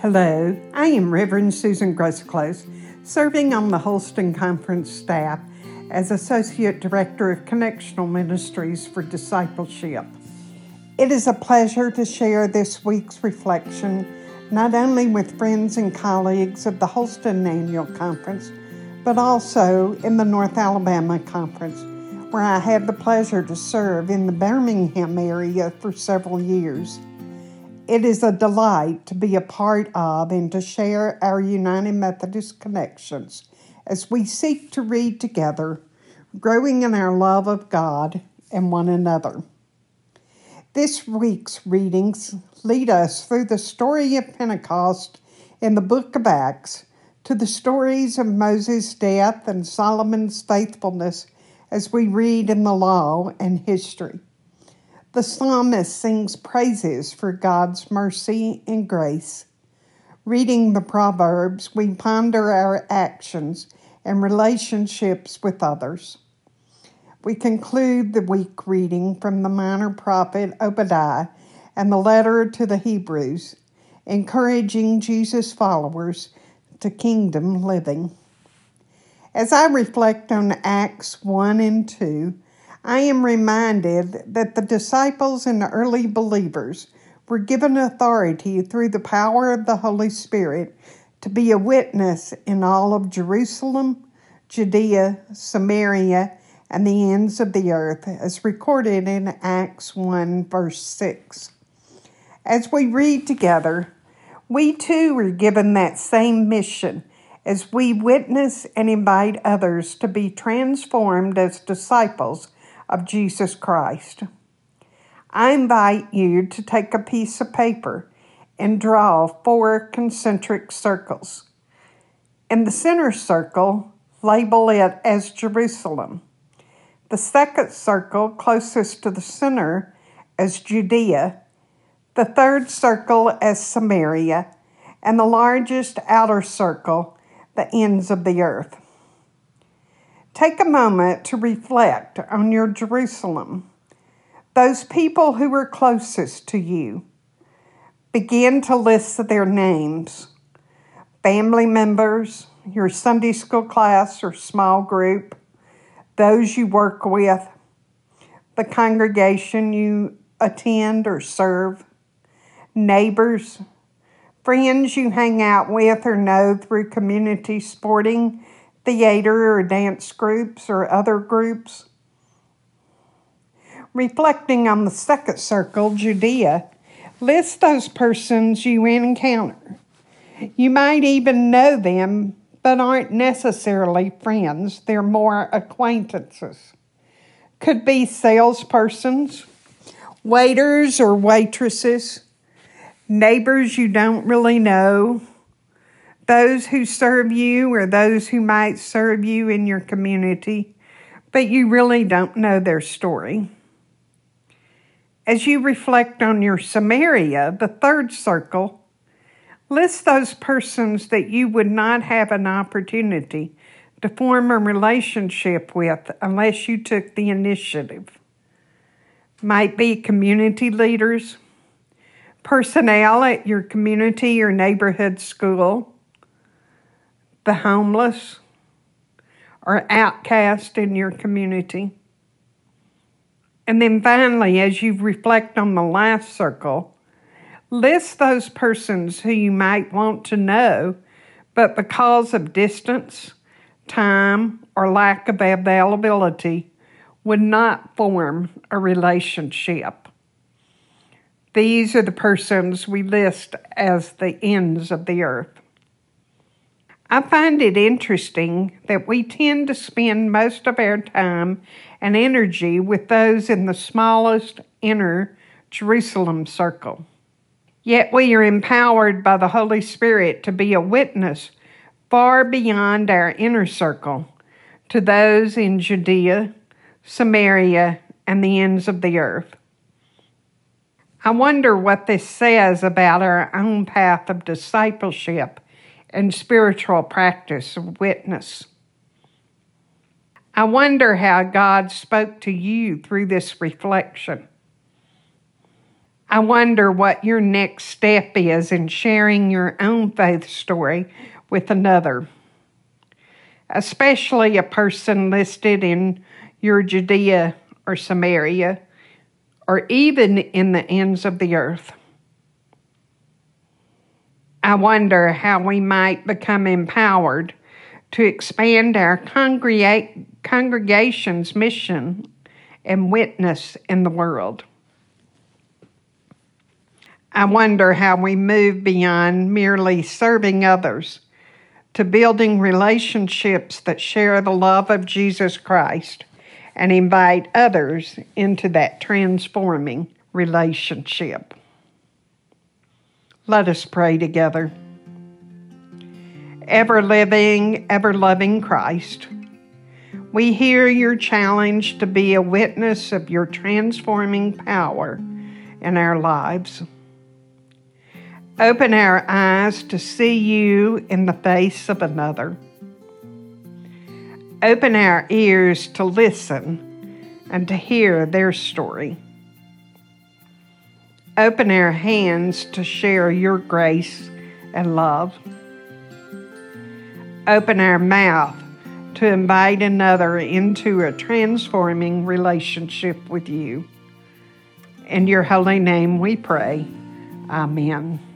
Hello, I am Reverend Susan Groseclose, serving on the Holston Conference staff as Associate Director of Connectional Ministries for Discipleship. It is a pleasure to share this week's reflection not only with friends and colleagues of the Holston Annual Conference, but also in the North Alabama Conference, where I had the pleasure to serve in the Birmingham area for several years. It is a delight to be a part of and to share our United Methodist connections as we seek to read together, growing in our love of God and one another. This week's readings lead us through the story of Pentecost in the book of Acts to the stories of Moses' death and Solomon's faithfulness as we read in the law and history. The psalmist sings praises for God's mercy and grace. Reading the Proverbs, we ponder our actions and relationships with others. We conclude the week reading from the minor prophet Obadiah and the letter to the Hebrews, encouraging Jesus' followers to kingdom living. As I reflect on Acts 1 and 2, I am reminded that the disciples and the early believers were given authority through the power of the Holy Spirit to be a witness in all of Jerusalem, Judea, Samaria, and the ends of the earth, as recorded in Acts 1, verse 6. As we read together, we too are given that same mission as we witness and invite others to be transformed as disciples of Jesus Christ. I invite you to take a piece of paper and draw four concentric circles. In the center circle, label it as Jerusalem. The second circle closest to the center as Judea, the third circle as Samaria, and the largest outer circle, the ends of the earth. Take a moment to reflect on your Jerusalem, those people who were closest to you. Begin to list their names family members, your Sunday school class or small group, those you work with, the congregation you attend or serve, neighbors, friends you hang out with or know through community sporting theater or dance groups or other groups. Reflecting on the second circle, Judea, list those persons you encounter. You might even know them, but aren't necessarily friends, they're more acquaintances. Could be salespersons, waiters or waitresses, neighbors you don't really know, those who serve you or those who might serve you in your community, but you really don't know their story. As you reflect on your Samaria, the third circle, list those persons that you would not have an opportunity to form a relationship with unless you took the initiative. Might be community leaders, personnel at your community or neighborhood school, the homeless or outcast in your community. And then finally, as you reflect on the last circle, list those persons who you might want to know, but because of distance, time, or lack of availability, would not form a relationship. These are the persons we list as the ends of the earth. I find it interesting that we tend to spend most of our time and energy with those in the smallest inner Jerusalem circle. Yet we are empowered by the Holy Spirit to be a witness far beyond our inner circle to those in Judea, Samaria, and the ends of the earth. I wonder what this says about our own path of discipleship and spiritual practice of witness. I wonder how God spoke to you through this reflection. I wonder what your next step is in sharing your own faith story with another, especially a person listed in your Judea or Samaria, or even in the ends of the earth. I wonder how we might become empowered to expand our congregation's mission and witness in the world. I wonder how we move beyond merely serving others to building relationships that share the love of Jesus Christ and invite others into that transforming relationship. Let us pray together. Ever living, ever loving Christ, we hear your challenge to be a witness of your transforming power in our lives. Open our eyes to see you in the face of another. Open our ears to listen and to hear their story. Open our hands to share your grace and love. Open our mouth to invite another into a transforming relationship with you. In your holy name we pray. Amen.